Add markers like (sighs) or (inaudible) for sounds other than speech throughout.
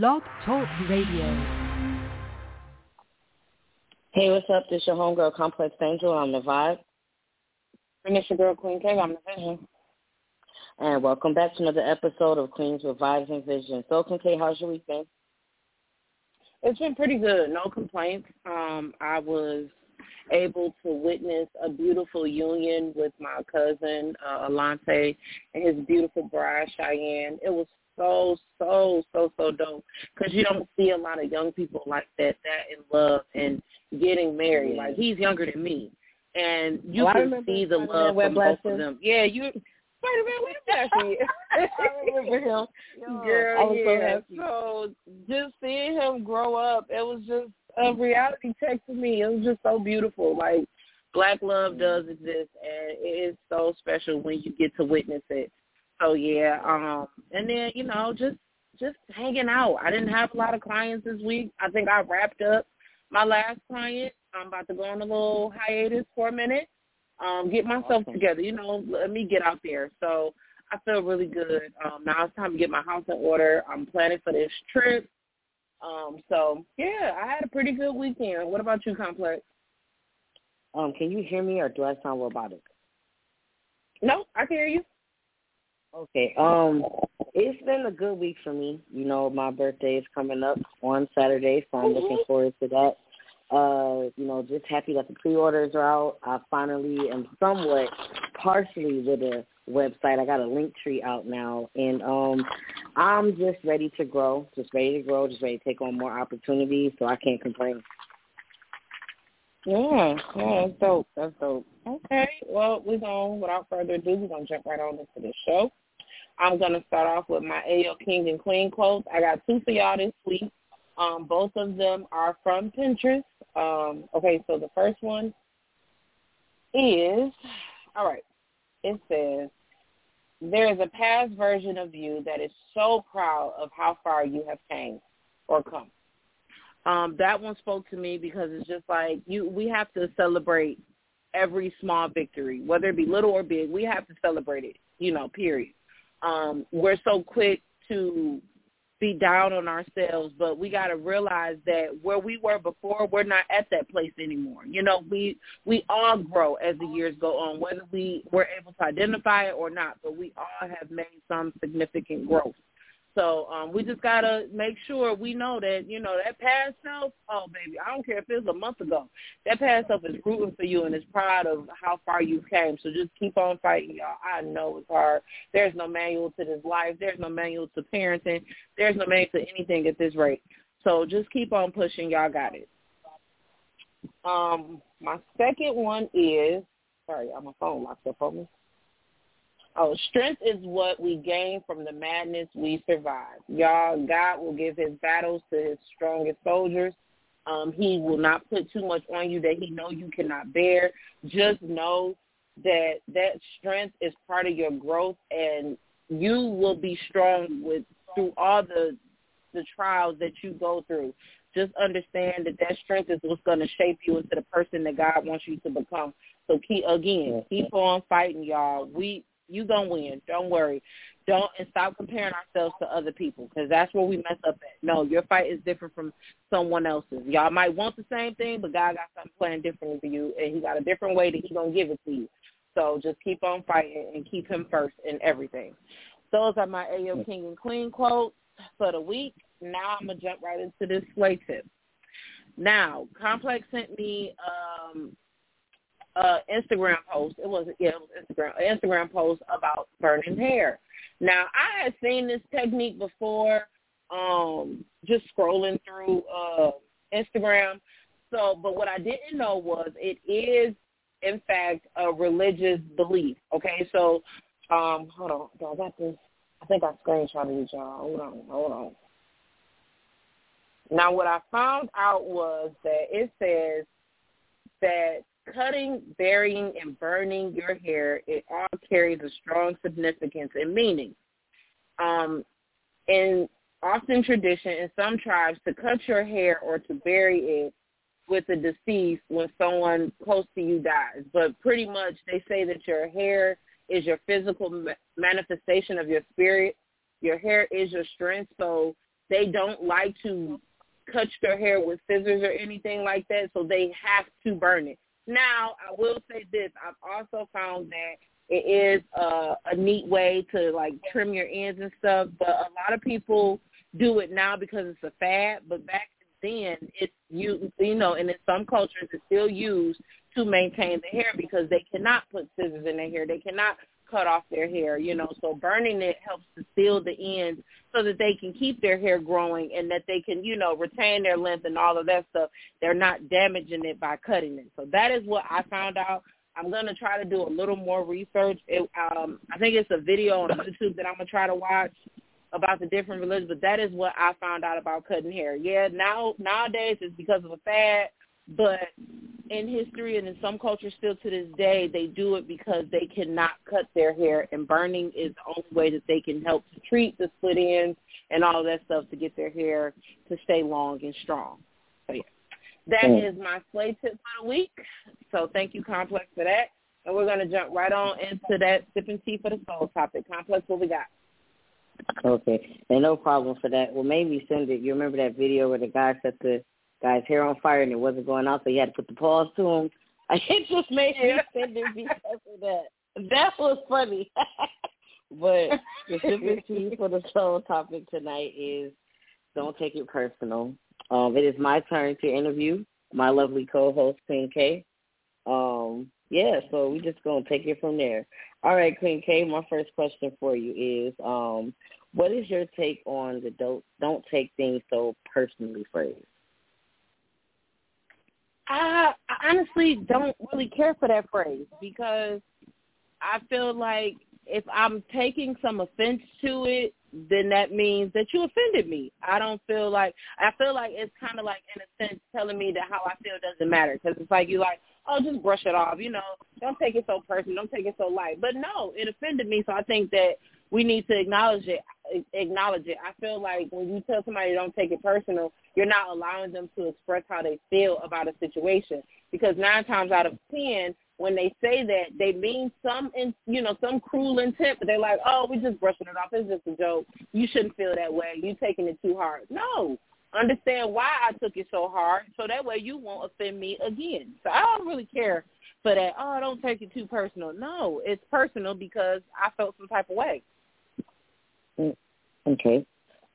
Blog Talk Radio. Hey, what's up? This your homegirl, Complex Angel. I'm the vibe. And it's your girl, Queen K. I'm the vision. And welcome back to another episode of Queens with Vibes and Vision. So, Queen K, how's your week been? It's been pretty good. No complaints. Um, I was able to witness a beautiful union with my cousin, uh, Alante, and his beautiful bride, Cheyenne. It was so, so, so, so dope because you don't see a lot of young people like that, that in love and getting married. Like, he's younger than me. And oh, you well, can see the love from both of them. Yeah, you Spider-Man Whiplash. (laughs) I remember him. (laughs) Girl, yeah. so. So just seeing him grow up, it was just a reality check to me. It was just so beautiful. Like black love does exist, and it is so special when you get to witness it. So yeah, um, and then you know just just hanging out. I didn't have a lot of clients this week. I think I wrapped up my last client. I'm about to go on a little hiatus for a minute um, get myself Awesome. together. You know, let me get out there. So I feel really good. Um, now it's time to get my house in order. I'm planning for this trip. Um, so yeah, I had a pretty good weekend. What about you, Complex? Um, can you hear me or do I sound robotic? No, I can hear you. Okay. Um, it's been a good week for me. You know, my birthday is coming up on Saturday, so I'm looking forward to that. Uh, you know, just happy that the pre-orders are out. I finally am somewhat partially with a website. I got a link tree out now, and um, I'm just ready to grow, just ready to grow, just ready to take on more opportunities. So I can't complain. Yeah, yeah, that's dope. That's dope. Okay, well, we're going, without further ado, we're going to jump right on into the show. I'm going to start off with my AO King and Queen quotes. I got two for y'all this week. Um, both of them are from Pinterest. Um, okay, so the first one is, all right, it says, there is a past version of you that is so proud of how far you have came or come. Um, that one spoke to me because it's just like you we have to celebrate every small victory, whether it be little or big, we have to celebrate it, you know, period. Um, we're so quick to be down on ourselves, but we got to realize that where we were before, we're not at that place anymore. You know, we we all grow as the years go on, whether we were able to identify it or not. But we all have made some significant growth. So um, we just gotta make sure we know that you know that past self. Oh, baby, I don't care if it's a month ago. That past self is rooting for you and is proud of how far you've came. So just keep on fighting, y'all. I know it's hard. There's no manual to this life. There's no manual to parenting. There's no manual to anything at this rate. So just keep on pushing. Y'all got it. Um, my second one is sorry, my phone locked up on me. Oh, strength is what we gain from the madness we survive. Y'all, God will give his battles to his strongest soldiers. Um, he will not put too much on you that he know you cannot bear. Just know that that strength is part of your growth and you will be strong with through all the the trials that you go through. Just understand that that strength is what's going to shape you into the person that God wants you to become. So keep again, keep on fighting, y'all. We you gonna win. Don't worry. Don't and stop comparing ourselves to other people because that's where we mess up at. No, your fight is different from someone else's. Y'all might want the same thing, but God got something planned differently for you, and He got a different way that He gonna give it to you. So just keep on fighting and keep Him first in everything. Those are my AO King and Queen quotes for the week. Now I'm gonna jump right into this sway tip. Now, Complex sent me um uh Instagram post. It was yeah, it was Instagram Instagram post about burning hair. Now I had seen this technique before, um, just scrolling through uh Instagram. So but what I didn't know was it is in fact a religious belief. Okay, so um hold on, I got this I think I screenshotted it y'all. Hold on, hold on. Now what I found out was that it says that cutting, burying, and burning your hair, it all carries a strong significance and meaning. Um, in often tradition in some tribes, to cut your hair or to bury it with the deceased when someone close to you dies. But pretty much they say that your hair is your physical manifestation of your spirit. Your hair is your strength. So they don't like to cut their hair with scissors or anything like that, so they have to burn it. Now, I will say this: I've also found that it is a, a neat way to like trim your ends and stuff. But a lot of people do it now because it's a fad. But back then, it's you you know, and in some cultures, it's still used to maintain the hair because they cannot put scissors in their hair. They cannot cut off their hair, you know. So burning it helps to seal the ends so that they can keep their hair growing and that they can, you know, retain their length and all of that stuff. They're not damaging it by cutting it. So that is what I found out. I'm gonna try to do a little more research. It, um, I think it's a video on YouTube that I'm gonna try to watch about the different religions, but that is what I found out about cutting hair. Yeah, now nowadays it's because of a fad, but in history and in some cultures still to this day, they do it because they cannot cut their hair, and burning is the only way that they can help to treat the split ends and all of that stuff to get their hair to stay long and strong. So yeah, that mm. is my slay tip for the week. So thank you, Complex, for that. And we're going to jump right on into that sipping tea for the soul topic. Complex, what we got? Okay, and no problem for that. Well, maybe send it. You remember that video where the guy set the guy's hair on fire and it wasn't going out, so you had to put the pause to him. (laughs) It just made me send it because of that. That was funny. (laughs) but the sipping tea for the soul topic tonight is don't take it personal. Um, it is my turn to interview my lovely co-host Queen K. Um, yeah, so we just gonna take it from there. All right, Queen K. My first question for you is, um, what is your take on the don't don't take things so personally phrase? I, I honestly don't really care for that phrase because I feel like if I'm taking some offense to it, then that means that you offended me. I don't feel like I feel like it's kind of like in a sense telling me that how I feel doesn't matter because it's like you like oh just brush it off, you know, don't take it so personal, don't take it so light. But no, it offended me, so I think that we need to acknowledge it. Acknowledge it. I feel like when you tell somebody don't take it personal, you're not allowing them to express how they feel about a situation. Because nine times out of ten, when they say that, they mean some, in, you know, some cruel intent. But they're like, oh, we're just brushing it off. It's just a joke. You shouldn't feel that way. You're taking it too hard. No, understand why I took it so hard, so that way you won't offend me again. So I don't really care for that. Oh, don't take it too personal. No, it's personal because I felt some type of way. Mm, okay.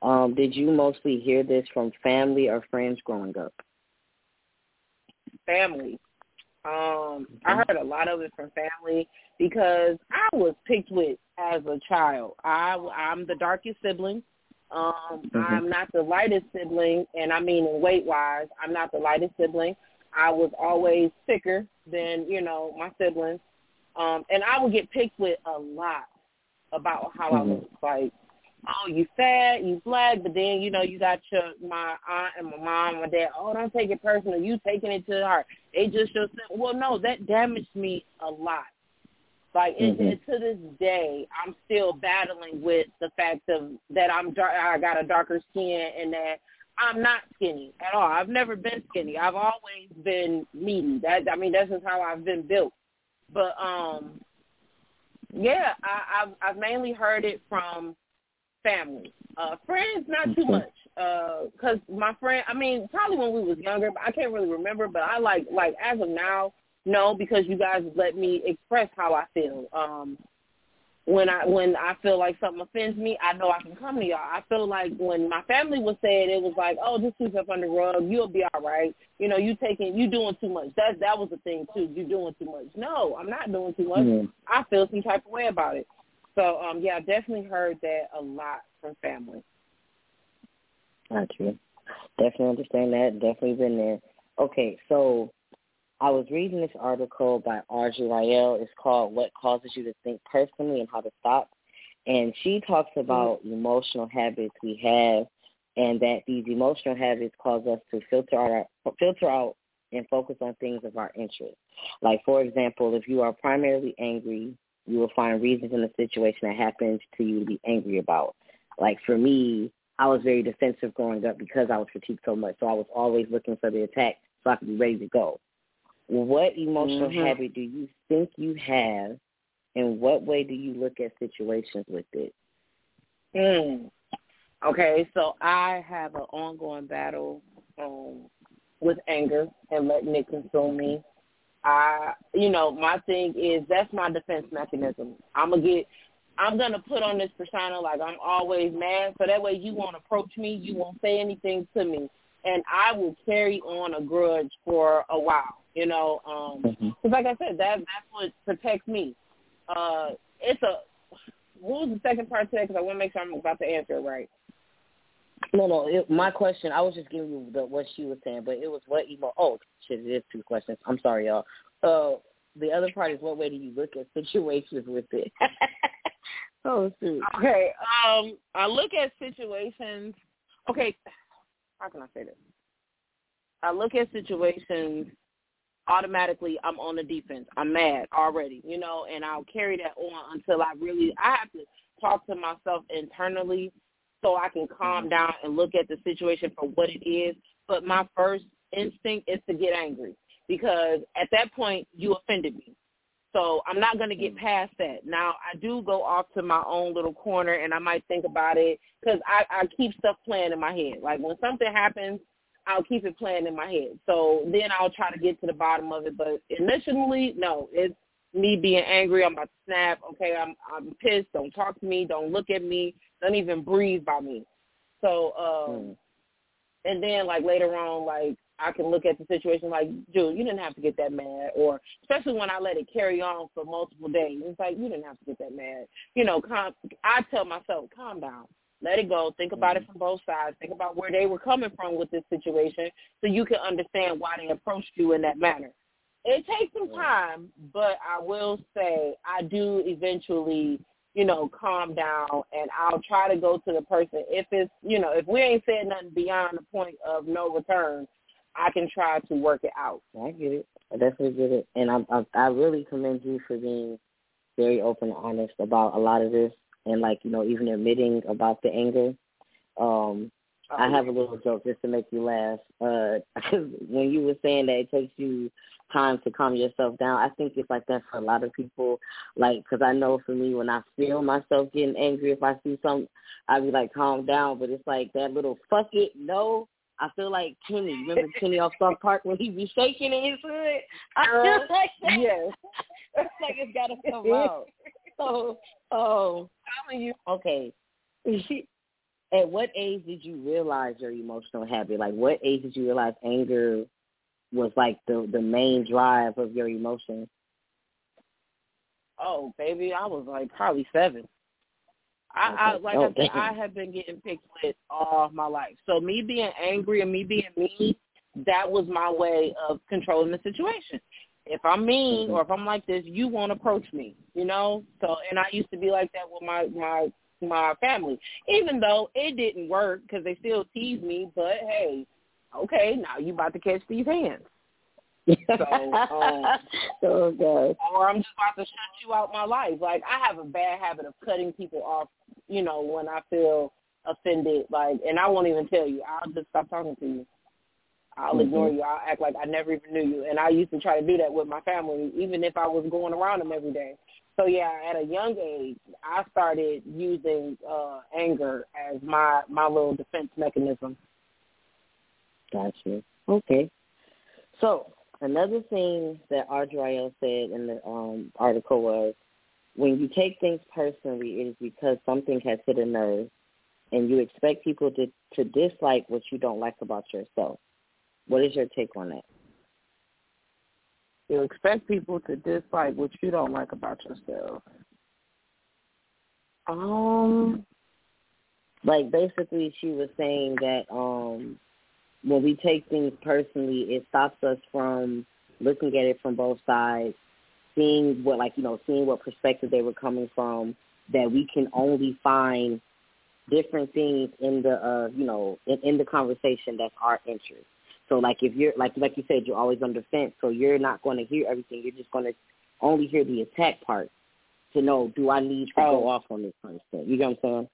Um, did you mostly hear this from family or friends growing up? Family. Um, I heard a lot of it from family because I was picked with as a child. I I'm the darkest sibling. Um, mm-hmm. I'm not the lightest sibling, and I mean in weight wise, I'm not the lightest sibling. I was always thicker than you know my siblings, um, and I would get picked with a lot about how mm-hmm. I look. Like oh, you fat, you black, but then, you know, you got your, my aunt and my mom, my dad, oh, don't take it personal. You taking it to the heart. They just your, well, no, that damaged me a lot. Like mm-hmm. it, it, to this day, I'm still battling with the fact of that I'm dark. I got a darker skin and that I'm not skinny at all. I've never been skinny. I've always been meaty. That I mean, that's just how I've been built. But um, yeah, I, I've I've mainly heard it from family. Uh, friends, not too much. Because uh, my friend, I mean, probably when we was younger, but I can't really remember. But I like, like as of now, no, because you guys let me express how I feel. Um, when I when I feel like something offends me, I know I can come to y'all. I feel like when my family was saying it was like, oh, just sweep up under the rug, you'll be all right. You know, you taking you doing too much. That that was the thing too. You doing too much. No, I'm not doing too much. Mm-hmm. I feel some type of way about it. So um, yeah, I definitely heard that a lot from family. Got you. Definitely understand that. Definitely been there. Okay, so I was reading this article by Audrey Rael. It's called "What Causes You to Think Personally and How to Stop," and she talks mm-hmm. about mm-hmm. emotional habits we have, and that these emotional habits cause us to filter out, filter out, and focus on things of our interest. Like for example, if you are primarily angry, you will find reasons in the situation that happens to you to be angry about. Like for me, I was very defensive growing up because I was critiqued so much. So I was always looking for the attack so I could be ready to go. What emotional mm-hmm. habit do you think you have and what way do you look at situations with it? Mm. Okay, so I have an ongoing battle um, with anger and letting it consume me. I, you know, my thing is that's my defense mechanism. I'm gonna get, I'm gonna put on this persona like I'm always mad, so that way you won't approach me, you won't say anything to me, and I will carry on a grudge for a while. You know, um, because mm-hmm. like I said, that that's what protects me. Uh, it's a. What was the second part today? Because I want to make sure I'm about to answer it right. No, no. It, my question, I was just giving you the what she was saying, but it was what emo. Oh, shit! It is two questions. I'm sorry, y'all. Uh, the other part is what way do you look at (laughs) situations with it? (laughs) oh, shoot. Okay. Um, I look at situations. Okay, how can I say this? I look at situations automatically I'm on the defense. I'm mad already, you know, and I'll carry that on until I really I have to talk to myself internally so I can calm mm-hmm. down and look at the situation for what it is. But my first instinct is to get angry because at that point you offended me. So I'm not going to get mm-hmm. past that. Now I do go off to my own little corner and I might think about it because I, I keep stuff playing in my head. Like when something happens, I'll keep it playing in my head. So then I'll try to get to the bottom of it. But initially, no, it's me being angry. I'm about to snap. Okay, I'm I'm pissed. Don't talk to me. Don't look at me. Don't even breathe by me. So, um, mm. and then like later on, like I can look at the situation like, dude, you didn't have to get that mad, or especially when I let it carry on for multiple days. It's like you didn't have to get that mad. You know, calm. I tell myself, calm down, let it go. Think about mm-hmm. it from both sides. Think about where they were coming from with this situation, so you can understand why they approached you in that manner. It takes some time, but I will say I do eventually you know, calm down and I'll try to go to the person. If it's, you know, if we ain't said nothing beyond the point of no return, I can try to work it out. I get it. I definitely get it. And I, I, I really commend you for being very open and honest about a lot of this and like, you know, even admitting about the anger. Um, I have a little joke just to make you laugh. Uh, (laughs) when you were saying that it takes you time to calm yourself down, I think it's like that for a lot of people. Like, because I know for me, when I feel myself getting angry, if I see something, I be like, calm down. But it's like that little fuck it, no. I feel like Kenny. Remember Kenny off South Park when he be shaking in his hood? I uh, feel like that. Yes. it's like it's got to come (laughs) out. So, oh, you. Okay. (laughs) At what age did you realize your emotional habit? Like, what age did you realize anger was like the the main drive of your emotions? Oh, baby, I was like probably seven. I, okay. I like oh, I said, I have been getting picked with all my life. So me being angry and me being mean, that was my way of controlling the situation. If I'm mean mm-hmm. or if I'm like this, you won't approach me, you know. So and I used to be like that with my my my family, even though it didn't work because they still tease me. But hey, okay, now you about to catch these hands. so, um, (laughs) oh God. Or I'm just about to shut you out my life. Like I have a bad habit of cutting people off. You know, when I feel offended, like, and I won't even tell you. I'll just stop talking to you. I'll mm-hmm. ignore you. I'll act like I never even knew you. And I used to try to do that with my family, even if I was going around them every day. So yeah, at a young age, I started using uh anger as my my little defense mechanism. Gotcha. Okay. So another thing that Ardriel said in the um, article was, when you take things personally, it is because something has hit a nerve, and you expect people to to dislike what you don't like about yourself. What is your take on that? You expect people to dislike what you don't like about yourself. Um, like basically, she was saying that um, when we take things personally, it stops us from looking at it from both sides, seeing what, like you know, seeing what perspective they were coming from. That we can only find different things in the, uh, you know, in, in the conversation that's our interest. So like if you're like like you said, you're always on defense, so you're not going to hear everything. You're just going to only hear the attack part to know do I need to oh. go off on this kind of stuff. You know what I'm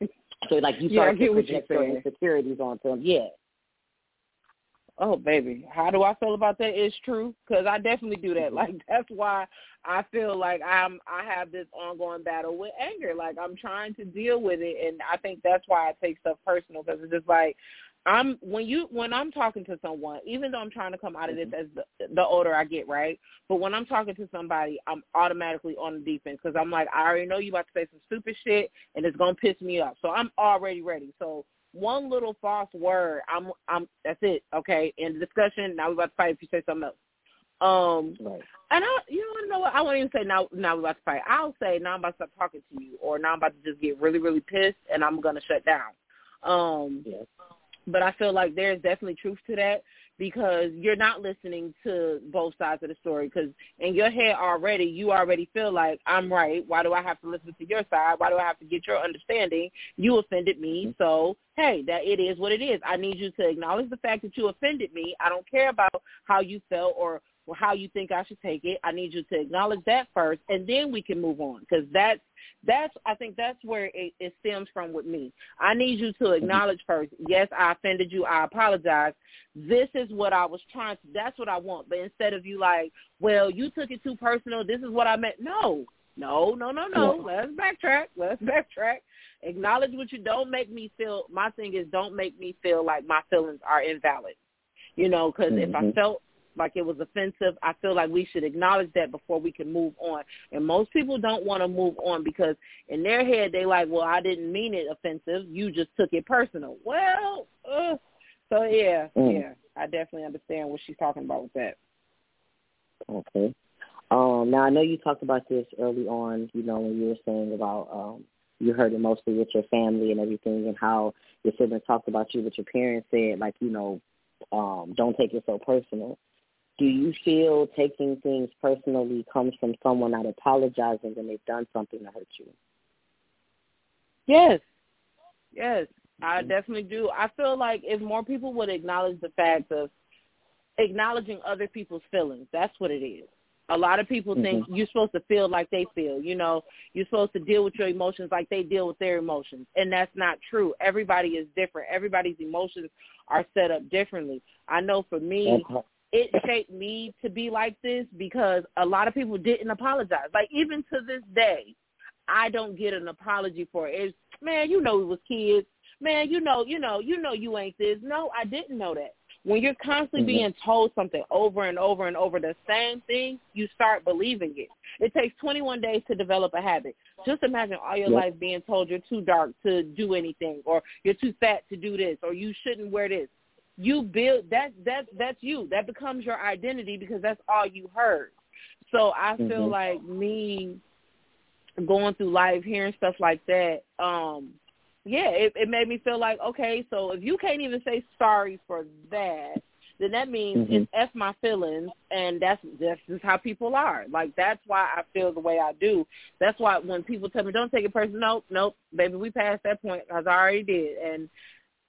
saying? (laughs) So like you start yeah, to project your insecurities onto them. Yeah. Oh baby, how do I feel about that? It's true because I definitely do that. Mm-hmm. Like (laughs) that's why I feel like I'm I have this ongoing battle with anger. Like I'm trying to deal with it, and I think that's why I take stuff personal because it's just like I'm when you when I'm talking to someone, even though I'm trying to come out of this mm-hmm. as the, the older I get, right? But when I'm talking to somebody, I'm automatically on the defense because I'm like, I already know you about to say some stupid shit, and it's gonna piss me off. So I'm already ready. So one little false word, I'm I'm that's it. Okay, in the discussion, now we're about to fight if you say something else. Um, right. and I, you know what? I won't even say now. Now we're about to fight. I'll say now I'm about to stop talking to you, or now I'm about to just get really, really pissed, and I'm gonna shut down. Um, yes but I feel like there's definitely truth to that because you're not listening to both sides of the story because in your head already you already feel like I'm right. Why do I have to listen to your side? Why do I have to get your understanding? You offended me, mm-hmm. so hey, that it is what it is. I need you to acknowledge the fact that you offended me. I don't care about how you felt or or how you think I should take it. I need you to acknowledge that first, and then we can move on. Because that's that's I think that's where it, it stems from with me. I need you to acknowledge first. Yes, I offended you. I apologize. This is what I was trying to. That's what I want. But instead of you like, well, you took it too personal. This is what I meant. No, no, no, no, no. Let's backtrack. Let's backtrack. Acknowledge what you don't make me feel. My thing is don't make me feel like my feelings are invalid. You know, because mm-hmm. if I mm-hmm. felt like it was offensive. I feel like we should acknowledge that before we can move on. And most people don't want to move on because in their head they like, well, I didn't mean it offensive. You just took it personal. Well, uh, so yeah, mm. yeah, I definitely understand what she's talking about with that. Okay. Um, now I know you talked about this early on. You know when you were saying about um, you heard it mostly with your family and everything, and how your siblings talked about you, but your parents said like, you know, um, don't take it so personal do you feel taking things personally comes from someone not apologizing when they've done something to hurt you? Yes. Yes, I definitely do. I feel like if more people would acknowledge the fact of acknowledging other people's feelings, that's what it is. A lot of people think mm-hmm. you're supposed to feel like they feel. You know, you're supposed to deal with your emotions like they deal with their emotions, and that's not true. Everybody is different. Everybody's emotions are set up differently. I know for me, it shaped me to be like this because a lot of people didn't apologize. Like even to this day, I don't get an apology for it. It's, man, you know we was kids. Man, you know, you know, you know you ain't this. No, I didn't know that. When you're constantly mm-hmm. being told something over and over and over the same thing, you start believing it. It takes 21 days to develop a habit. Just imagine all your yep. life being told you're too dark to do anything or you're too fat to do this or you shouldn't wear this you build that that that's you. That becomes your identity because that's all you heard. So I feel mm-hmm. like me going through life hearing stuff like that, um, yeah, it, it made me feel like, okay, so if you can't even say sorry for that, then that means mm-hmm. it's F my feelings and that's that's just how people are. Like that's why I feel the way I do. That's why when people tell me don't take it personal, nope, nope, baby, we passed that point because I already did. And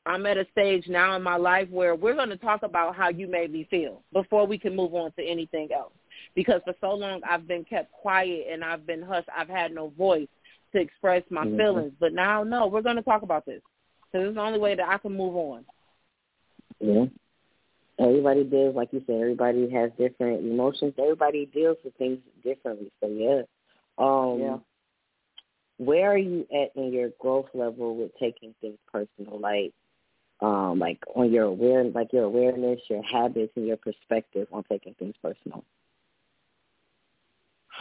I'm at a stage now in my life where we're going to talk about how you made me feel before we can move on to anything else. Because for so long I've been kept quiet and I've been hushed. I've had no voice to express my mm-hmm. feelings. But now, no, we're going to talk about this because it's the only way that I can move on. Yeah. Everybody deals, like you said, everybody has different emotions. Everybody deals with things differently. So, yeah. Um, yeah. Where are you at in your growth level with taking things personal? Like, um, like on your aware, like your awareness, your habits, and your perspective on taking things personal?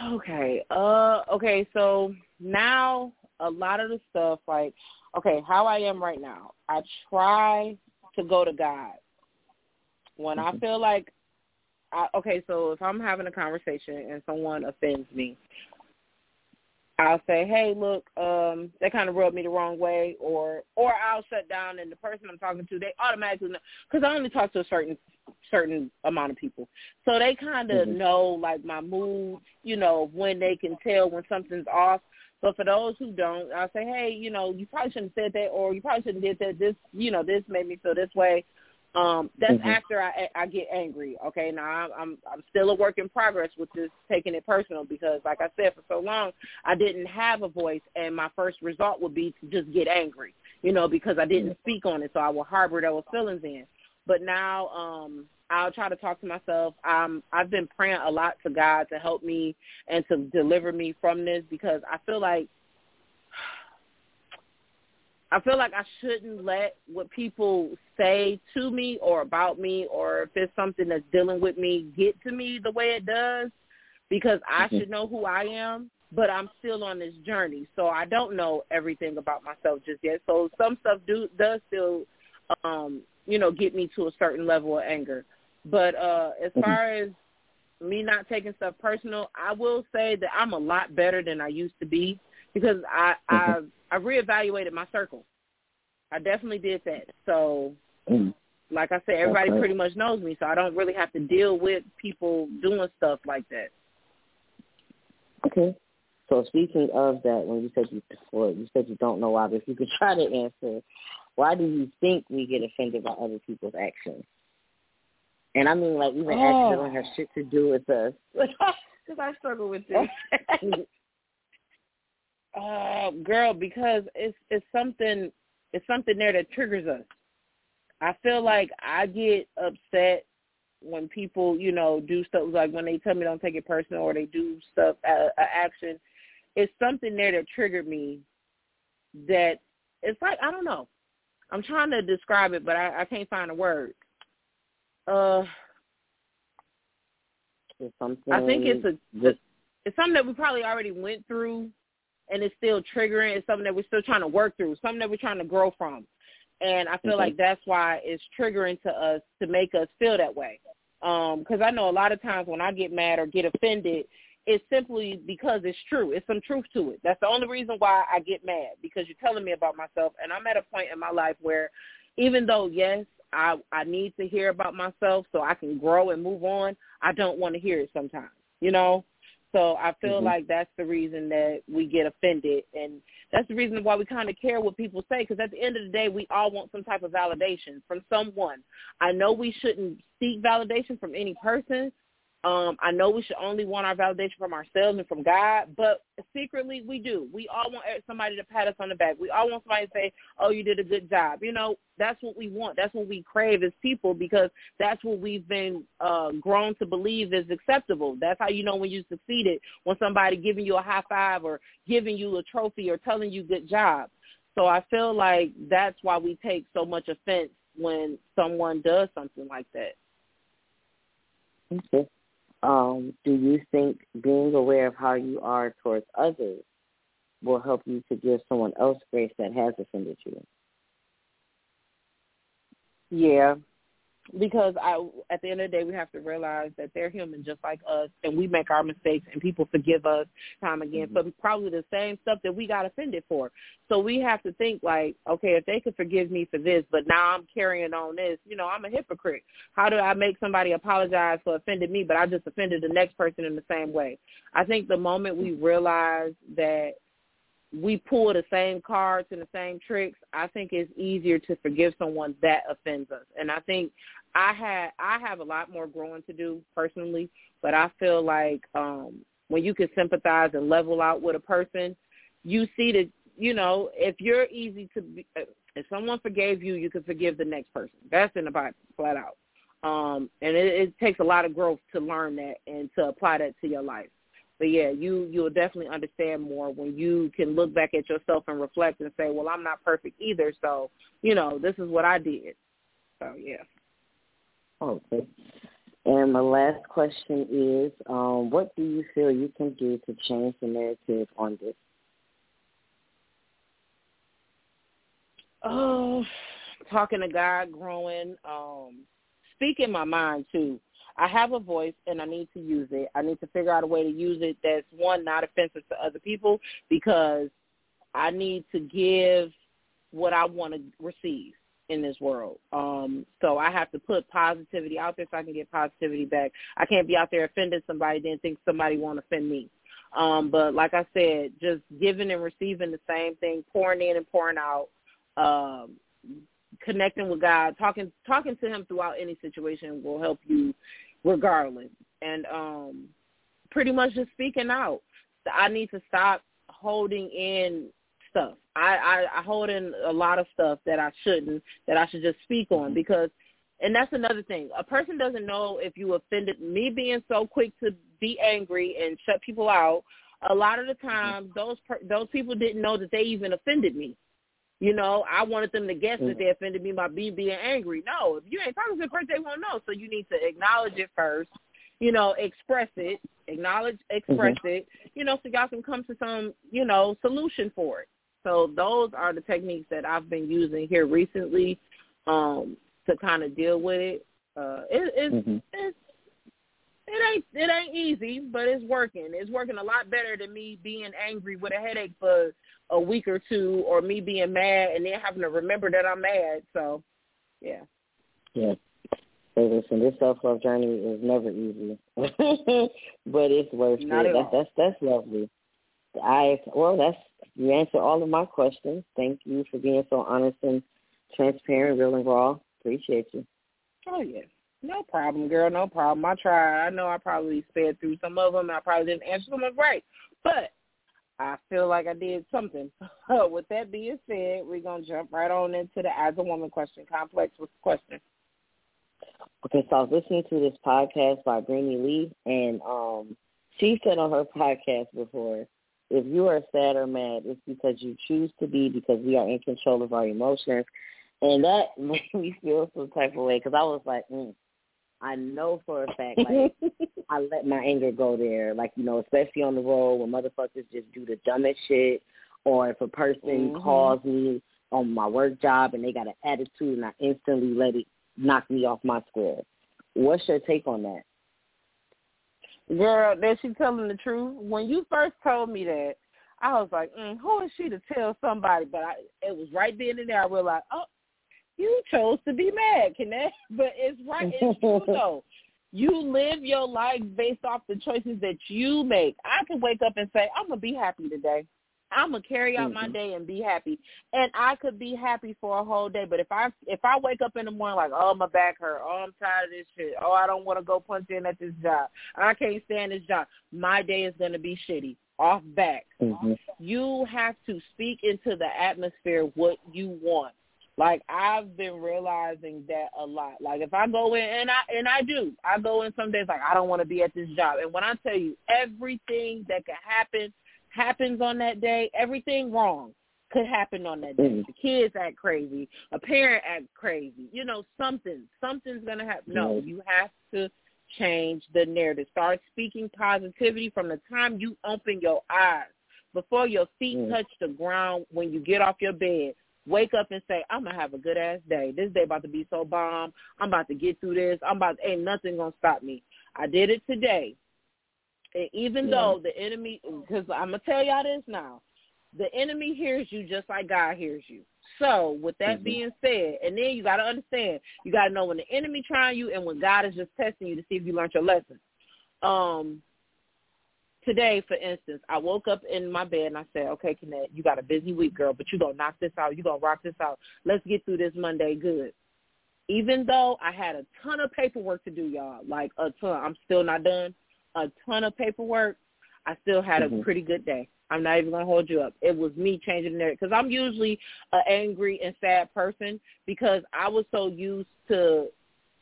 Okay. Uh. Okay. So now a lot of the stuff, like, okay, how I am right now, I try to go to God when mm-hmm. I feel like. I, okay, so if I'm having a conversation and someone offends me, I'll say, hey, look, um, that kind of rubbed me the wrong way, or or I'll shut down, and the person I'm talking to, they automatically know, because I only talk to a certain certain amount of people, so they kind of mm-hmm. know like my mood, you know, when they can tell when something's off. But for those who don't, I'll say, hey, you know, you probably shouldn't have said that, or you probably shouldn't have did that. This, you know, this made me feel this way. Um, that's mm-hmm. after I I get angry. Okay, now I'm I'm I'm still a work in progress with this taking it personal because, like I said, for so long I didn't have a voice, and my first result would be to just get angry. You know, because I didn't mm-hmm. speak on it, so I would harbor those feelings in. But now um I'll try to talk to myself. Um I've been praying a lot to God to help me and to deliver me from this because I feel like I feel like I shouldn't let what people say to me or about me or if it's something that's dealing with me get to me the way it does because I mm-hmm. should know who I am, but I'm still on this journey. So I don't know everything about myself just yet. So some stuff do does still um, you know, get me to a certain level of anger. But uh as mm-hmm. far as me not taking stuff personal, I will say that I'm a lot better than I used to be because I mm-hmm. I I reevaluated my circle. I definitely did that. So, mm. like I said, everybody pretty much knows me, so I don't really have to deal with people doing stuff like that. Okay. So speaking of that, when you said you well, you said you don't know why, but if you could (laughs) try to answer, why do you think we get offended by other people's actions? And I mean, like even oh. actions that don't have shit to do with us. (laughs) Because I struggle with this. (laughs) uh, girl, because it's it's something it's something there that triggers us. I feel like I get upset when people, you know, do stuff like when they tell me don't take it personal or they do stuff, uh, uh, action. It's something there that triggered me. That it's like I don't know. I'm trying to describe it, but I, I can't find a word. Uh, it's something I think it's a Just, it's something that we probably already went through and it's still triggering. It's something that we're still trying to work through, something that we're trying to grow from. And I feel mm-hmm. like that's why it's triggering to us to make us feel that way. Because um, I know a lot of times when I get mad or get offended, it's simply because it's true. It's some truth to it. That's the only reason why I get mad because you're telling me about myself. And I'm at a point in my life where even though, yes, I, I need to hear about myself so I can grow and move on, I don't want to hear it sometimes, you know? So I feel mm-hmm. like that's the reason that we get offended, and that's the reason why we kind of care what people say. Because at the end of the day, we all want some type of validation from someone. I know we shouldn't seek validation from any person, um, I know we should only want our validation from ourselves and from God, but secretly we do. We all want somebody to pat us on the back. We all want somebody to say, "Oh, you did a good job." You know, that's what we want. That's what we crave as people because that's what we've been uh, grown to believe is acceptable. That's how you know when you succeeded when somebody giving you a high five or giving you a trophy or telling you good job. So I feel like that's why we take so much offense when someone does something like that. Okay um, do you think being aware of how you are towards others will help you to give someone else grace that has offended you? Yeah, because I at the end of the day we have to realize that they're human just like us and we make our mistakes and people forgive us time again mm-hmm. but probably the same stuff that we got offended for. So we have to think like okay if they could forgive me for this but now i'm carrying on this you know i'm a hypocrite. How do i make somebody apologize for offending me but i just offended the next person in the same way? I think the moment we realize that we pull the same cards and the same tricks, I think it's easier to forgive someone that offends us. And I think I had I have a lot more growing to do personally, but I feel like um when you can sympathize and level out with a person, you see that you know if you're easy to be, if someone forgave you, you can forgive the next person. That's in the Bible, flat out. Um, and it, it takes a lot of growth to learn that and to apply that to your life. But yeah, you you'll definitely understand more when you can look back at yourself and reflect and say, well, I'm not perfect either, so you know this is what I did. So yeah. Okay. And my last question is, um, what do you feel you can do to change the narrative on this? Oh, talking to God, growing, um, speaking my mind too. I have a voice and I need to use it. I need to figure out a way to use it that's one not offensive to other people because I need to give what I want to receive in this world. Um, so I have to put positivity out there so I can get positivity back. I can't be out there offending somebody then think somebody won't offend me. Um, but like I said, just giving and receiving the same thing, pouring in and pouring out, um, connecting with God, talking talking to him throughout any situation will help you regardless. And um pretty much just speaking out. I need to stop holding in stuff. I, I, I hold in a lot of stuff that I shouldn't, that I should just speak on because and that's another thing. A person doesn't know if you offended me being so quick to be angry and shut people out. A lot of the time, those per- those people didn't know that they even offended me. You know, I wanted them to guess that they offended me by me being angry. No, if you ain't talking to the person, they won't know. So you need to acknowledge it first. You know, express it, acknowledge, express Mhm. it. You know, so y'all can come to some, you know, solution for it. So those are the techniques that I've been using here recently um, to kind of deal with it. Uh, it it's, Mhm. it's it ain't it ain't easy, but it's working. It's working a lot better than me being angry with a headache for a week or two, or me being mad and then having to remember that I'm mad. So, yeah. Yeah. Hey, listen, this self love journey is never easy, (laughs) but it's worth Not it. That's that's that's lovely. I well, that's you answered all of my questions. Thank you for being so honest and transparent, real and raw. Appreciate you. Oh yeah. No problem, girl. No problem. I tried. I know I probably sped through some of them. I probably didn't answer them right, but I feel like I did something. (laughs) With that being said, we're gonna jump right on into the as a woman question complex. What's the question? Okay, so I was listening to this podcast by Brittany Lee, and um, she said on her (laughs) podcast before, if you are sad or mad, it's because you choose to be because we are in control of our emotions. And that (laughs) made me feel some type of way because I was like, mm, I know for a fact, like, (laughs) I let my anger go there. Like, you know, especially on the road when motherfuckers just do the dumbest shit or if a person Mhm. calls me on my work job and they got an attitude and I instantly let it knock me off my square. What's your take on that? Girl, that she telling the truth. When you first told me that, I was like, mm, who is she to tell somebody? But I, it was right then and there. I realized, oh, you chose to be mad, can that? But it's right. It's true (laughs) though. You live your life based off the choices that you make. I can wake up and say, I'm gonna be happy today. I'm gonna carry out my Mhm. day and be happy, and I could be happy for a whole day. But if I if I wake up in the morning like, oh my back hurt, oh I'm tired of this shit, oh I don't want to go punch in at this job, I can't stand this job, my day is gonna be shitty. Off back. Mm-hmm. You have to speak into the atmosphere what you want. Like I've been realizing that a lot. Like if I go in and I and I do, I go in some days like I don't want to be at this job. And when I tell you everything that could happen happens on that day, everything wrong could happen on that day. Mhm. The kids act crazy, a parent act crazy. You know, something something's gonna happen. No, Mhm. you have to change the narrative. Start speaking positivity from the time you open your eyes. Before your feet Mm. touch the ground when you get off your bed, wake up and say, I'm gonna have a good ass day. This day about to be so bomb. I'm about to get through this. I'm about ain't nothing gonna stop me. I did it today. And even Yeah. though the enemy, because I'm gonna tell y'all this now, the enemy hears you just like God hears you. So with that Mhm. being said, and then you got to understand, you got to know when the enemy trying you and when God is just testing you to see if you learned your lesson. Um, today, for instance, I woke up in my bed and I said, "Okay, Kenneth, you got a busy week, girl, but you're gonna knock this out. You're gonna rock this out. Let's get through this Monday good." Even though I had a ton of paperwork to do, y'all, like a ton, I'm still not done. A ton of paperwork. I still had a Mhm. pretty good day. I'm not even gonna hold you up. It was me changing the narrative because I'm usually an angry and sad person because I was so used to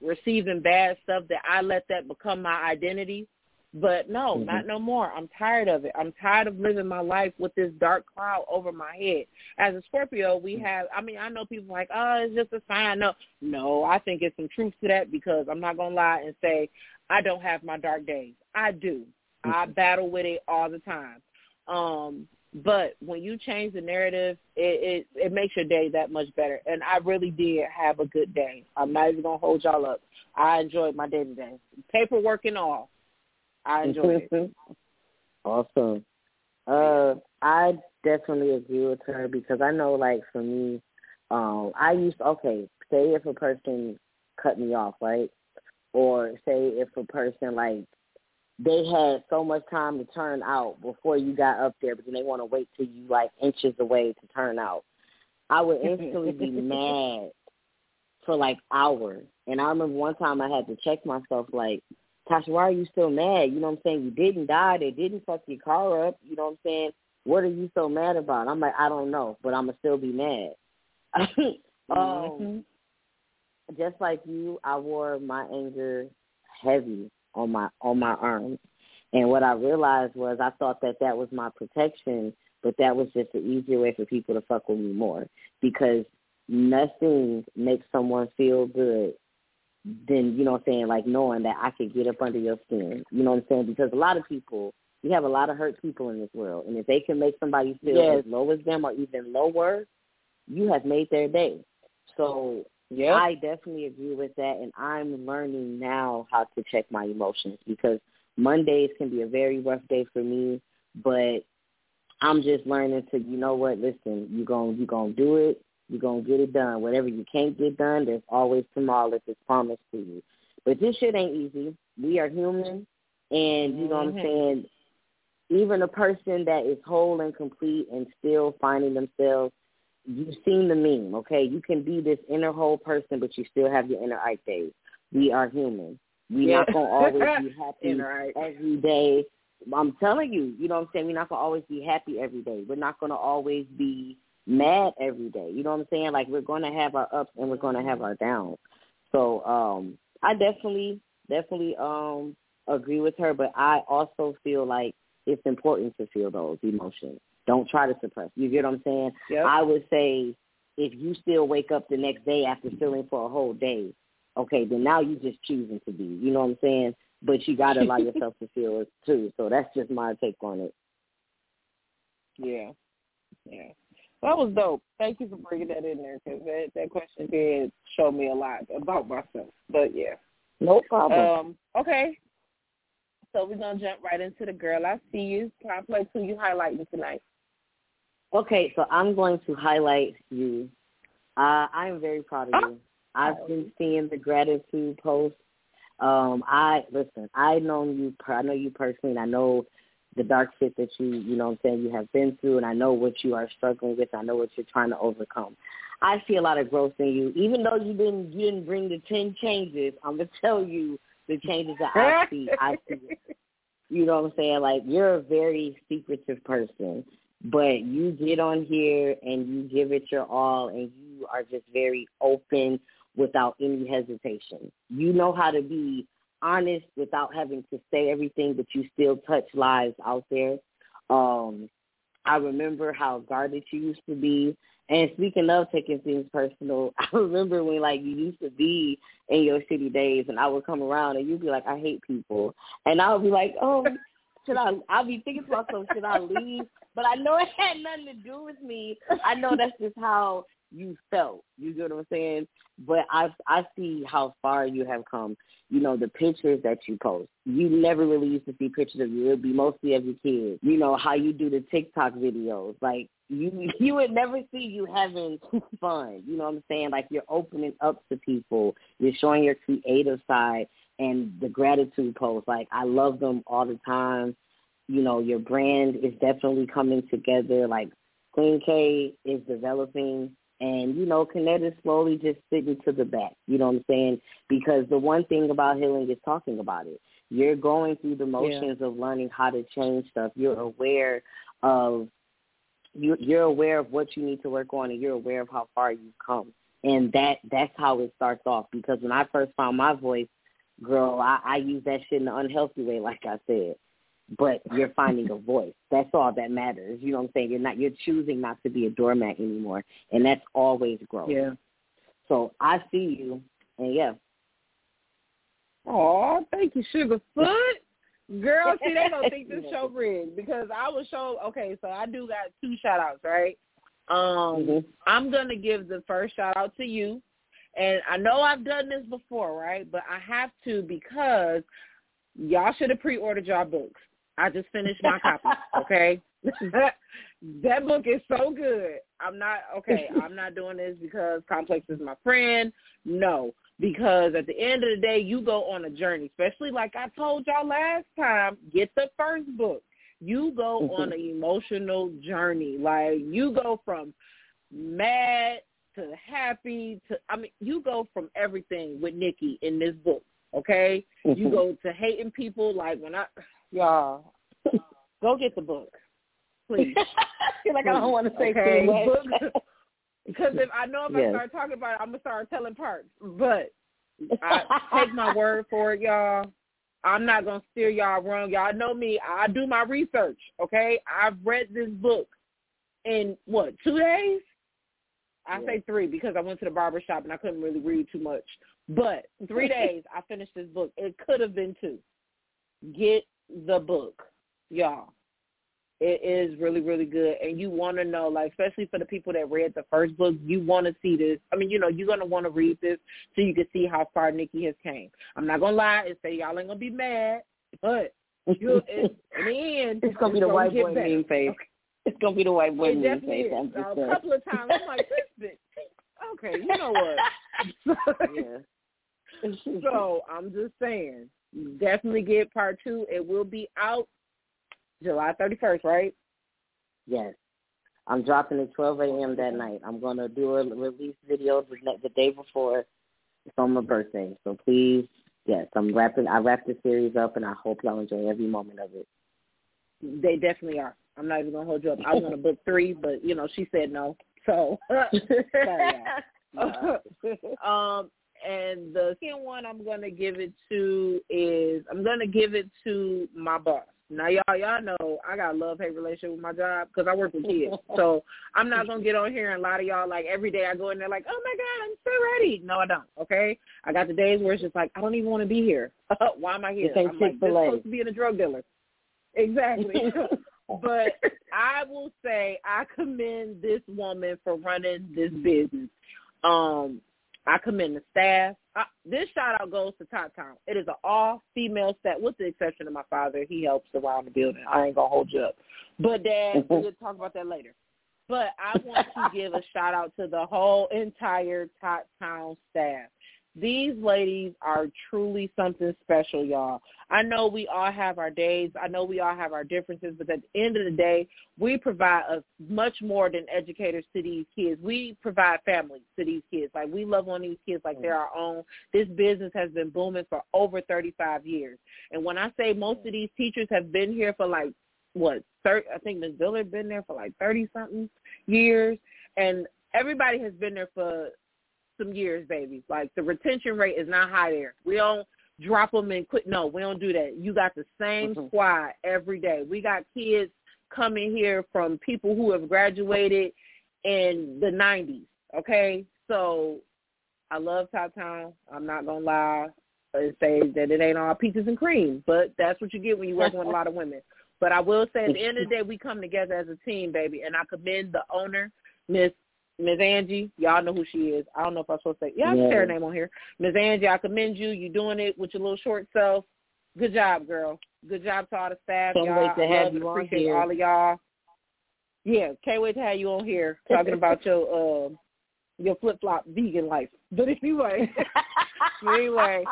receiving bad stuff that I let that become my identity. But no, Mhm. not no more. I'm tired of it. I'm tired of living my life with this dark cloud over my head. As a Scorpio, we have. I mean, I know people like, oh, it's just a sign. No, no, I think it's some truth to that because I'm not gonna lie and say I don't have my dark days. I do. I battle with it all the time. Um, but when you change the narrative, it, it it makes your day that much better. And I really did have a good day. I'm not even gonna hold y'all up. I enjoyed my day today, paperwork and all. I (laughs) enjoyed it. awesome. Uh, I definitely agree with her because I know, like for me, um, I used okay. Say if a person cut me off, right, or say if a person like they had so much time to turn out before you got up there, but then they want to wait till you like inches away to turn out. I would instantly be (laughs) mad for like hours. And I remember one time I had to check myself like, Tasha, why are you still mad? You know what I'm saying? You didn't die. They didn't fuck your car up. You know what I'm saying? What are you so mad about? I'm like, I don't know, but I'm going to still be mad. (laughs) um, Mhm. just like you, I wore my anger heavy on my on my arms. And what I realized was I thought that that was my protection, but that was just an easier way for people to fuck with me more because nothing makes someone feel good than, you know what I'm saying, like knowing that I could get up under your skin. You know what I'm saying? Because a lot of people, we have a lot of hurt people in this world. And if they can make somebody feel yes. as low as them or even lower, you have made their day. So yeah, I definitely agree with that, and I'm learning now how to check my emotions because Mondays can be a very rough day for me, but I'm just learning to, you know what, listen, you going you gonna do it, you're gonna get it done. Whatever you can't get done, there's always tomorrow that is promised to you. But this shit ain't easy. We are human and you know mm-hmm. what I'm mm-hmm. saying, even a person that is whole and complete and still finding themselves you've seen the meme, okay? You can be this inner whole person, but you still have your inner Ike days. We are human. We're yeah. not gonna always be (laughs) happy every day. I'm telling you, you know what I'm saying? We're not gonna always be happy every day. We're not gonna always be mad every day. You know what I'm saying? Like we're gonna have our ups and we're gonna have our downs. So um I definitely definitely um agree with her, but I also feel like it's important to feel those emotions. Don't try to suppress. You get what I'm saying? Yep. I would say if you still wake up the next day after feeling for a whole day, okay, then now you're just choosing to be. You know what I'm saying? But you got to allow (laughs) yourself to feel it too. So that's just my take on it. Yeah, yeah. That was dope. Thank you for bringing that in there because that that question did show me a lot about myself. But yeah, no problem. Um, okay, so we're gonna jump right into the girl. I see you. Complex, who you highlighting tonight? Okay, so I'm going to highlight you. Uh, I am very proud of you. I've been seeing the gratitude posts. Um, I listen. I know you. I know you personally, and I know the dark shit that you, you know, what I'm saying you have been through, and I know what you are struggling with. I know what you're trying to overcome. I see a lot of growth in you, even though you didn't you didn't bring the ten changes. I'm gonna (laughs) tell you the changes that I see. I (laughs) see. it. You know what I'm saying? Like you're a very secretive person but you get on here and you give it your all and you are just very open without any hesitation. You know how to be honest without having to say everything, but you still touch lives out there. Um, I remember how guarded you used to be. And speaking of taking things personal, (laughs) I remember when like you used to be in your city days and I would come around and you'd be like, I hate people. And I would be like, oh, (laughs) should I, I'll be thinking to myself, should I leave? But I know it had nothing to do with me. I know that's just how you felt. You get what I'm saying? But I I see how far you have come. You know, the pictures that you post. You never really used to see pictures of you. It'd be mostly of your kids. You know, how you do the TikTok videos. Like you (laughs) you would never see you having (laughs) fun. You know what I'm saying? Like you're opening up to people. You're showing your creative side and the gratitude posts. Like I love them all the time you know, your brand is definitely coming together. Like Queen K is developing and, you know, is slowly just sitting to the back. You know what I'm saying? Because the one thing about healing is talking about it. You're going through the motions yeah. of learning how to change stuff. You're aware of you you're aware of what you need to work on and you're aware of how far you've come. And that that's how it starts off. Because when I first found my voice, girl, I, I use that shit in an unhealthy way, like I said but you're finding a voice. That's all that matters. You know what I'm saying? You're not you're choosing not to be a doormat anymore, and that's always growth. Yeah. So I see you, and yeah. Oh, thank you, Sugarfoot. Girl, see they don't think this (laughs) show rigged because I was show okay, so I do got two shout outs, right? Um mm-hmm. I'm gonna give the first shout out to you. And I know I've done this before, right? But I have to because y'all should have pre ordered y'all books. I just finished my copy. (laughs) Okay, (laughs) that book is so good. I'm not okay. (laughs) I'm not doing this because Complex is my friend. No, because at the end of the day, you go on a journey. Especially like I told y'all last time, get the first book. You go mm-hmm. on an emotional journey. Like you go from mad to happy to I mean, you go from everything with Nikki in this book. Okay, mm-hmm. you go to hating people like when I y'all (laughs) go get the book, please. (laughs) Feel like I don't want to say okay. too much. Because (laughs) if I know if yes. I start talking about it, I'm gonna start telling parts. But I take my word for it, y'all. I'm not gonna steer y'all wrong. Y'all know me. I do my research. Okay, I've read this book in what two days? I yeah. say three because I went to the barber shop and I couldn't really read too much. But three days I finished this book. It could have been two. Get the book, y'all. It is really, really good. And you want to know, like, especially for the people that read the first book, you want to see this. I mean, you know, you're going to want to read this so you can see how far Nikki has came. I'm not going to lie and say y'all ain't going to be mad, but you (laughs) in the end, it's going to be the white boy mean face. Okay. It's going to be the white boy mean face. I'm just uh, a couple of times, I'm like, this bitch. Okay, you know what? (laughs) yeah. (laughs) so I'm just saying, definitely get part two. It will be out July 31st, right? Yes. I'm dropping at 12 a.m. that night. I'm going to do a release video the, the day before. It's on my birthday. So please, yes, I'm wrapping. I wrap the series up, and I hope y'all enjoy every moment of it. They definitely are. I'm not even going to hold you up. I was going to book three, but, you know, she said no. So, (laughs) (laughs) sorry, um, and the second one I'm going to give it to is I'm going to give it to my boss. Now y'all y'all know I got a love hate relationship with my job because I work with kids. (laughs) so I'm not gonna get on here and lie to y'all like every day I go in there like, oh my god, I'm so ready. No, I don't. Okay, I got the days where it's just like I don't even want to be here. (laughs) Why am I here? I'm like, this supposed to be in a drug dealer. Exactly. (laughs) but I will say I commend this woman for running this business. Um, I commend the staff. I, this shout out goes to Top Town. It is an all female staff, with the exception of my father. He helps around the building. I ain't gonna hold you up, but Dad, (laughs) we'll talk about that later. But I want to give a shout out to the whole entire Top Town staff. These ladies are truly something special, y'all. I know we all have our days. I know we all have our differences, but at the end of the day, we provide a much more than educators to these kids. We provide families to these kids. Like we love on these kids like they're our own. This business has been booming for over 35 years. And when I say most of these teachers have been here for like what, 30, I think Ms. Dillard been there for like 30 something years and everybody has been there for some years, baby. Like the retention rate is not high there. We don't drop them and quit. No, we don't do that. You got the same mm-hmm. squad every day. We got kids coming here from people who have graduated in the 90s. Okay, so I love Top Town. I'm not gonna lie and say that it ain't all peaches and cream, but that's what you get when you're working with a lot of women. But I will say at the end of the day, we come together as a team, baby, and I commend the owner, Miss Ms. Angie, y'all know who she is. I don't know if I'm supposed to say. Yeah, I can say her name on here. Ms. Angie, I commend you. You're doing it with your little short self. Good job, girl. Good job to all the staff. Can't y'all. wait to have you appreciate here. all of y'all. Yeah, can't wait to have you on here (laughs) talking about your uh, your flip flop vegan life. But anyway, (laughs) anyway,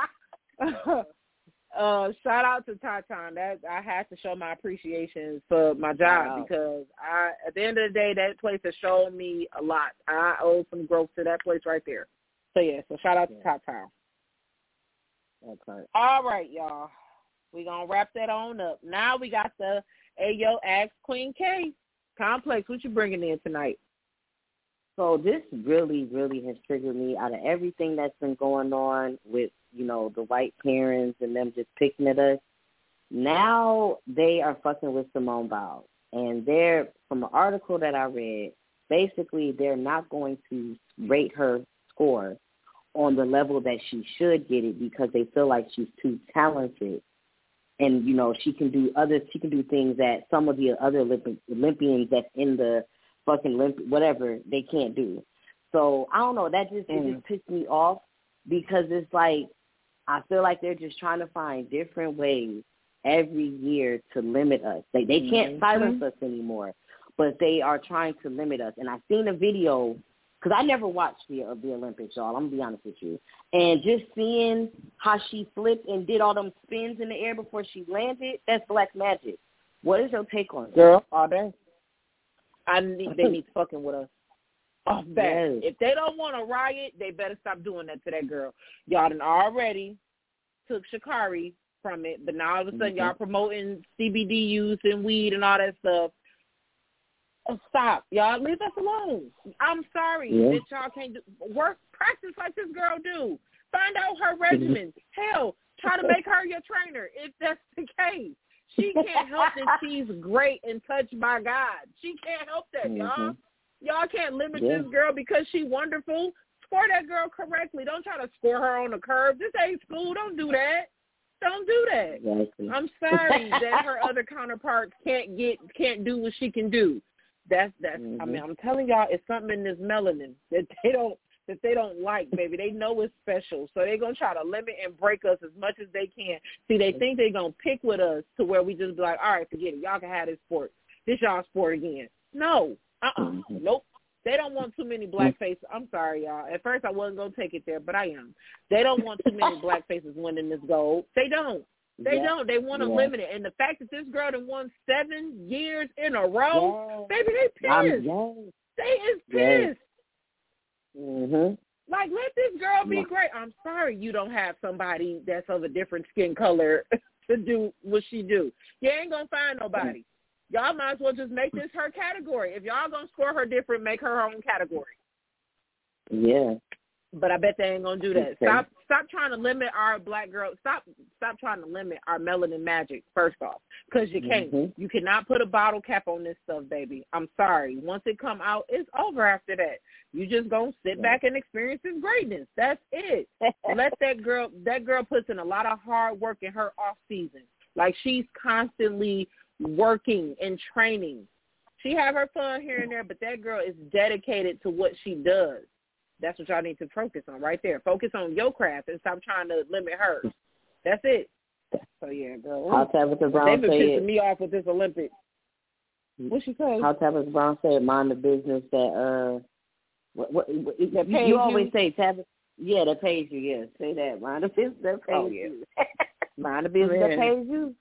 (laughs) uh, shout out to Tatan. That I had to show my appreciation for my job wow. because I, at the end of the day, that place has shown me a lot. I owe some growth to that place right there. So yeah, so shout out yeah. to Tatan. Okay. All right, y'all. We gonna wrap that on up. Now we got the Ayo Ask Queen K complex. What you bringing in tonight? So this really, really has triggered me out of everything that's been going on with you know, the white parents and them just picking at us. Now they are fucking with Simone Biles. And they're, from an article that I read, basically they're not going to rate her score on the level that she should get it because they feel like she's too talented. And, you know, she can do other, she can do things that some of the other Olympic, Olympians that's in the fucking Olympic, whatever, they can't do. So I don't know. That just mm. it just pissed me off because it's like I feel like they're just trying to find different ways every year to limit us. They they can't mm-hmm. silence us anymore, but they are trying to limit us. And I seen a video because I never watched the uh, the Olympics, y'all. I'm gonna be honest with you. And just seeing how she flipped and did all them spins in the air before she landed, that's black magic. What is your take on it? Girl, all day. I need they need fucking with us off that. Yes. If they don't want to riot, they better stop doing that to that girl. Y'all done already took Sha'Carri from it, but now all of a sudden mm-hmm. y'all promoting CBD use and weed and all that stuff. Oh, stop, y'all. Leave us alone. I'm sorry yeah. that y'all can't do work practice like this girl do. Find out her regimen. Hell, try to make her your trainer if that's the case. She can't help that (laughs) she's great and touched by God. She can't help that, mm-hmm. y'all. Y'all can't limit yeah. this girl because she's wonderful. Score that girl correctly. Don't try to score her on the curve. This ain't school. Don't do that. Don't do that. Exactly. I'm sorry that her (laughs) other counterparts can't get can't do what she can do. That's that's. Mm-hmm. I mean, I'm telling y'all, it's something in this melanin that they don't that they don't like, baby. They know it's special, so they're gonna try to limit and break us as much as they can. See, they think they're gonna pick with us to where we just be like, all right, forget it. Y'all can have this sport. This y'all sport again. No, uh-uh. mm-hmm. nope. They don't want too many black faces. I'm sorry, y'all. At first, I wasn't gonna take it there, but I am. They don't want too many black faces winning this gold. They don't. They yeah. don't. They want to yeah. limit it. And the fact that this girl done won seven years in a row, yeah. baby, they pissed. They is pissed. Mhm. Like, let this girl be great. I'm sorry you don't have somebody that's of a different skin color (laughs) to do what she do. You ain't gonna find nobody. Y'all might as well just make this her category. If y'all gonna score her different, make her her own category. Yeah. But I bet they ain't gonna do that. Okay. Stop stop trying to limit our black girl. Stop stop trying to limit our melanin magic. First off, because you can't. Mm-hmm. You cannot put a bottle cap on this stuff, baby. I'm sorry. Once it come out, it's over after that. You just gonna sit Yeah. back and experience this greatness. That's it. (laughs) Let that girl. That girl puts in a lot of hard work in her off season. Like she's constantly working and training. She have her fun here and there, but that girl is dedicated to what she does. That's what y'all need to focus on right there. Focus on your craft and stop trying to limit hers. That's it. So yeah, girl. How Tabitha They've been pissing it. me off with this Olympics. What she say? How Tabitha Brown said, mind the business that uh what what, what That you, pays you always you? say Tabitha yeah, that pays you, yeah. Say that. Mind the business that pays Oh, yeah. you. (laughs) mind the business that pays you.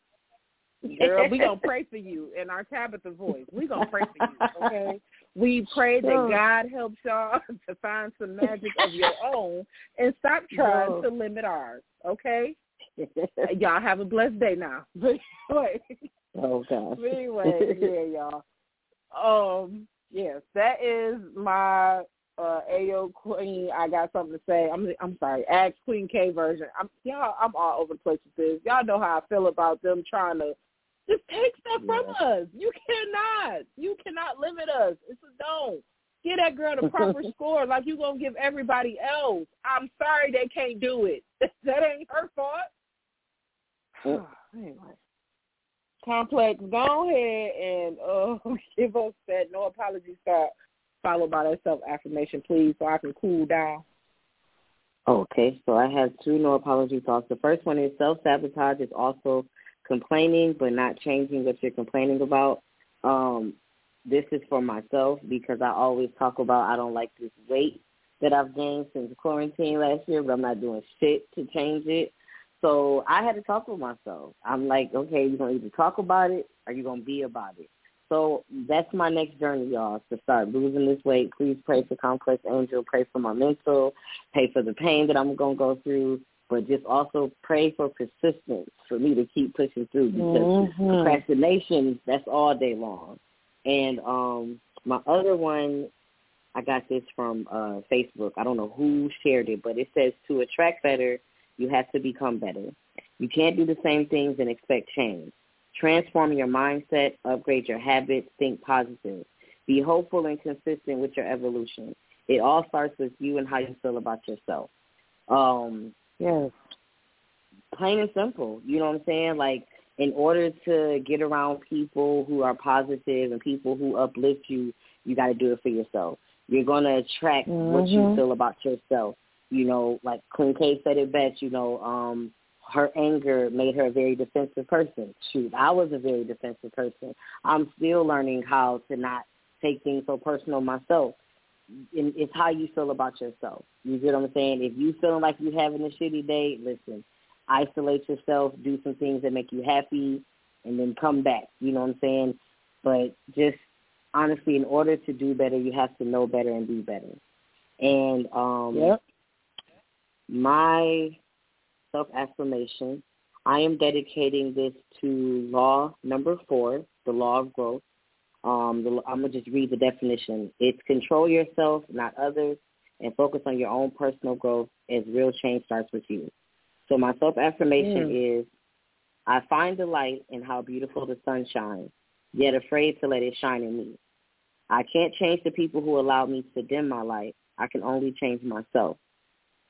Girl, we gonna (laughs) pray for you in our Tabitha voice. We gonna pray for you, (laughs) okay? We pray that God helps y'all (laughs) to find some magic of your own and stop trying Sure. to limit ours, okay? Y'all have a blessed day now. But anyway, oh gosh. anyway, yeah, y'all. Um, yes, that is my uh Ayo Queen. I got something to say. I'm I'm sorry, Ask Queen K version. I'm y'all. I'm all over the place with this. Y'all know how I feel about them trying to just take stuff from us. You cannot. You cannot limit us. It's a don't. Give that girl the proper (laughs) score like you gonna give everybody else. I'm sorry they can't do it. (laughs) that ain't her fault. (sighs) anyway. Complex, go ahead and uh, (laughs) give us that no apology start followed by that self affirmation, please, so I can cool down. Okay, so I have two no apology thoughts. The first one is self sabotage is also complaining but not changing what you're complaining about. Um, this is for myself because I always talk about I don't like this weight that I've gained since quarantine last year, but I'm not doing shit to change it. So I had to talk with myself. I'm like, okay, you're gonna either talk about it or you're gonna be about it. So that's my next journey, y'all, to start losing this weight. Please pray for Complex Angel. Pray for my mental. Pray for the pain that I'm going to go through. But just also pray for persistence for me to keep pushing through because Mm-hmm. procrastination, that's all day long. And um my other one, I got this from uh Facebook. I don't know who shared it, but it says to attract better, you have to become better. You can't do the same things and expect change. Transform your mindset, upgrade your habits, think positive. Be hopeful and consistent with your evolution. It all starts with you and how you feel about yourself. Um, Yes. plain and simple. You know what I'm saying? Like in order to get around people who are positive and people who uplift you, you got to do it for yourself. You're going to attract what you Mhm. feel about yourself. You know, like Queen K said it best, you know, um, her anger made her a very defensive person. Shoot, I was a very defensive person. I'm still learning how to not take things so personal myself. It's how you feel about yourself. You get what I'm saying? If you feeling like you're having a shitty day, listen, isolate yourself, do some things that make you happy, and then come back. You know what I'm saying? But just honestly, in order to do better, you have to know better and be better. And um, Yep. my self affirmation, I am dedicating this to law number four, the law of growth. Um, the, I'm gonna just read the definition. It's control yourself, not others, and focus on your own personal growth as real change starts with you. So my self affirmation mm. is I find delight in how beautiful the sun shines, yet afraid to let it shine in me. I can't change the people who allow me to dim my light. I can only change myself.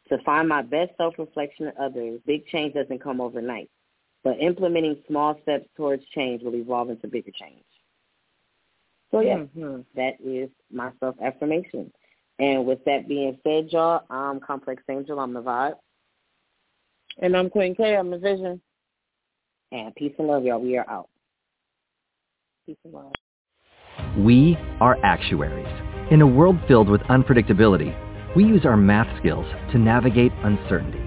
To find my best self-reflection in others, big change doesn't come overnight, but implementing small steps towards change will evolve into bigger change. So yeah, mm-hmm. that is my self-affirmation. And with that being said, y'all, I'm Complex Angel. I'm the vibe. And I'm Queen K. I'm the vision. And peace and love, y'all. We are out. Peace and love. We are actuaries. In a world filled with unpredictability, we use our math skills to navigate uncertainty.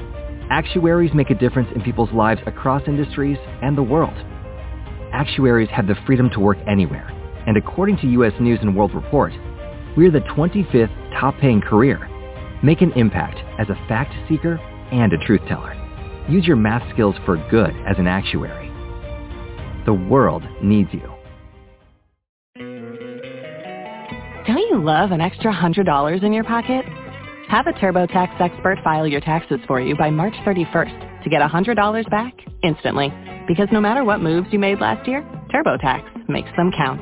Actuaries make a difference in people's lives across industries and the world. Actuaries have the freedom to work anywhere, and according to U.S. News & World Report, we're the 25th top-paying career. Make an impact as a fact seeker and a truth teller. Use your math skills for good as an actuary. The world needs you. Don't you love an extra $100 in your pocket? Have a TurboTax expert file your taxes for you by March 31st to get $100 back instantly. Because no matter what moves you made last year, TurboTax makes them count.